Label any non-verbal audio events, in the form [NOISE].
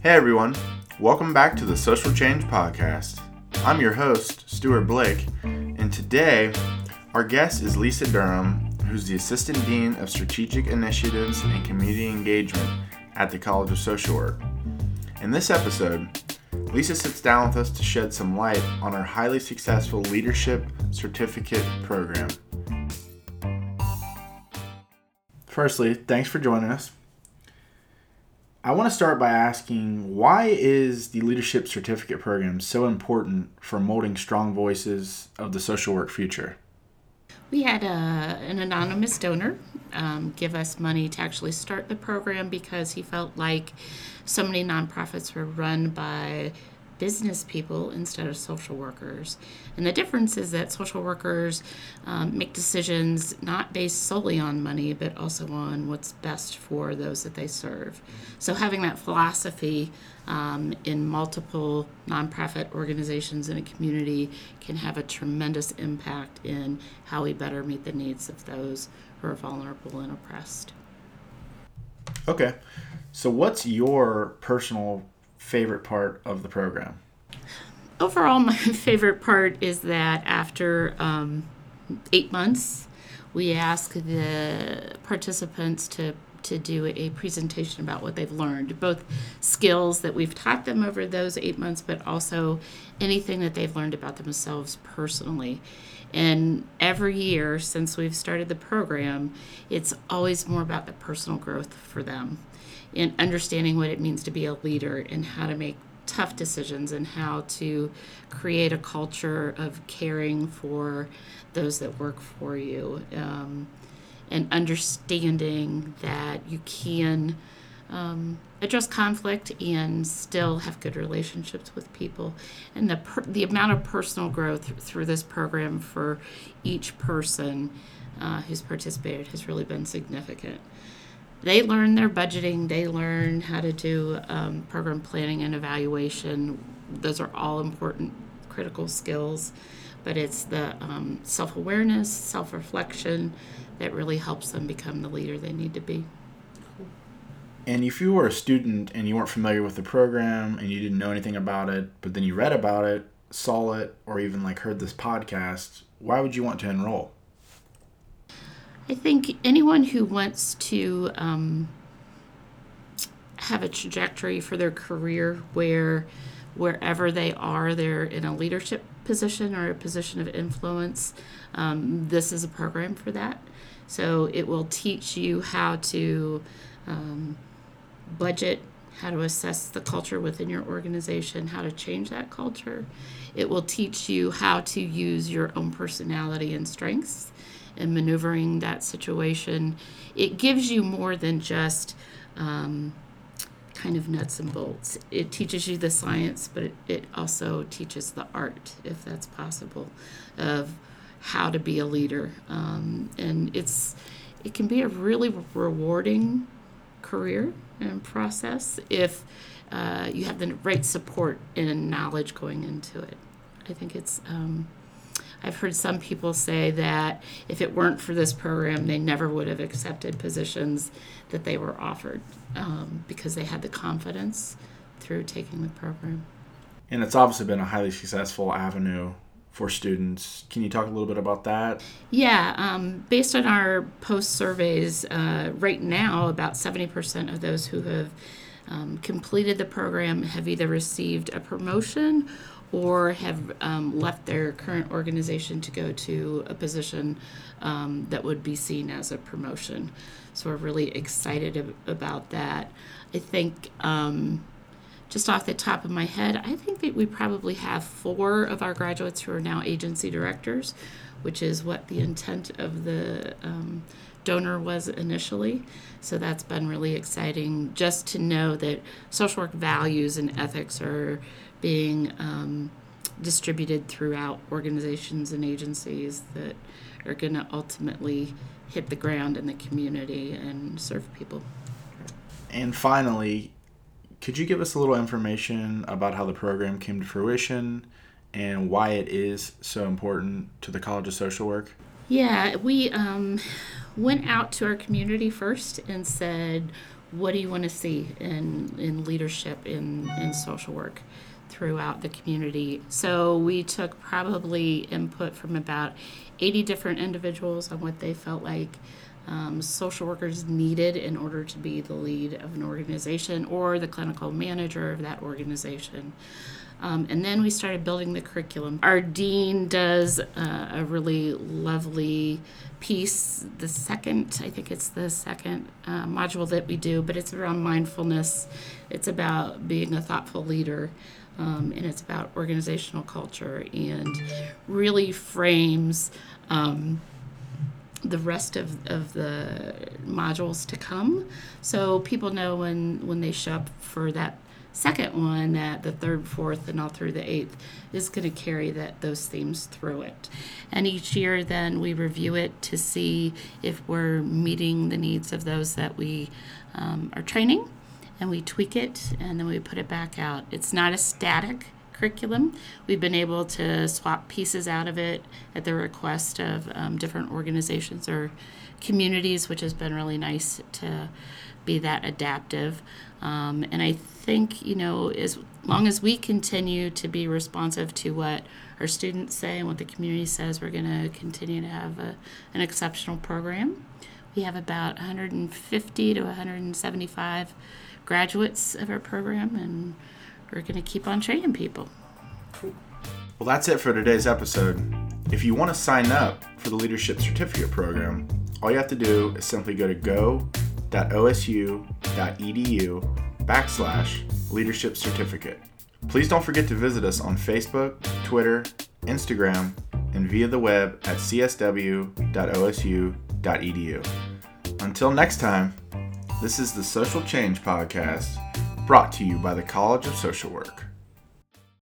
Hey everyone, welcome back to the Social Change Podcast. I'm your host, Stuart Blake, and today our guest is Lisa Durham, who's the Assistant Dean of Strategic Initiatives and Community Engagement at the College of Social Work. In this episode, Lisa sits down with us to shed some light on our highly successful Leadership Certificate Program. Firstly, thanks for joining us. I want to start by asking why is the Leadership Certificate Program so important for molding strong voices of the social work future? We had a, an anonymous donor um, give us money to actually start the program because he felt like so many nonprofits were run by business people instead of social workers. And the difference is that social workers um, make decisions not based solely on money, but also on what's best for those that they serve. So having that philosophy um, in multiple nonprofit organizations in a community can have a tremendous impact in how we better meet the needs of those who are vulnerable and oppressed. Okay. So, what's your personal favorite part of the program? Overall, [LAUGHS] my favorite part is that after um, eight months, we ask the participants to to do a presentation about what they've learned, both skills that we've taught them over those eight months, but also anything that they've learned about themselves personally. And every year since we've started the program, it's always more about the personal growth for them in understanding what it means to be a leader and how to make tough decisions and how to create a culture of caring for those that work for you um, and understanding that you can um, address conflict and still have good relationships with people. And the per- the amount of personal growth through this program for each person uh, who's participated has really been significant. They learn their budgeting. They learn how to do um, program planning and evaluation. Those are all important, critical skills. But it's the um, self awareness, self reflection that really helps them become the leader they need to be. And if you were a student and you weren't familiar with the program and you didn't know anything about it, but then you read about it, saw it, or even like heard this podcast, why would you want to enroll? I think anyone who wants to um, have a trajectory for their career where wherever they are, they're in a leadership position or a position of influence, um, this is a program for that. So it will teach you how to um, budget, how to assess the culture within your organization, how to change that culture. It will teach you how to use your own personality and strengths in maneuvering that situation. It gives you more than just um, kind of nuts and bolts. It teaches you the science, but it, it also teaches the art, if that's possible, of how to be a leader. Um, and it's it can be a really rewarding career and process if uh, you have the right support and knowledge going into it. I think it's. Um, I've heard some people say that if it weren't for this program, they never would have accepted positions that they were offered um, because they had the confidence through taking the program. And it's obviously been a highly successful avenue for students. Can you talk a little bit about that? Yeah, um, based on our post surveys, uh, right now, about 70% of those who have um, completed the program have either received a promotion or have um, left their current organization to go to a position um, that would be seen as a promotion. So we're really excited ab- about that. I think um, just off the top of my head, I think that we probably have four of our graduates who are now agency directors, which is what the intent of the um, donor was initially. So that's been really exciting just to know that social work values and ethics are being um, distributed throughout organizations and agencies that are going to ultimately hit the ground in the community and serve people. And finally, could you give us a little information about how the program came to fruition and why it is so important to the College of Social Work? Yeah, we um, went out to our community first and said, what do you want to see in, in leadership in, in social work throughout the community? So we took probably input from about 80 different individuals on what they felt like um, social workers needed in order to be the lead of an organization or the clinical manager of that organization. Um, and then we started building the curriculum. Our dean does uh, a really lovely piece, the second, I think it's the second uh, module that we do, but it's around mindfulness. It's about being a thoughtful leader. Um, and it's about organizational culture and really frames um, the rest of, of the modules to come so people know when when they show up for that second one that the third fourth and all through the eighth is going to carry that those themes through it and each year then we review it to see if we're meeting the needs of those that we um, are training and we tweak it and then we put it back out it's not a static curriculum. We've been able to swap pieces out of it at the request of um, different organizations or communities, which has been really nice to be that adaptive. Um, and I think, you know, as long as we continue to be responsive to what our students say and what the community says, we're going to continue to have a, an exceptional program. We have about 150 to 175 graduates of our program, and we're going to keep on training people. Well, that's it for today's episode. If you want to sign up for the Leadership Certificate Program, all you have to do is simply go to go.osu.edu backslash leadership certificate. Please don't forget to visit us on Facebook, Twitter, Instagram, and via the web at csw.osu.edu. Until next time, this is the Social Change Podcast brought to you by the College of Social Work.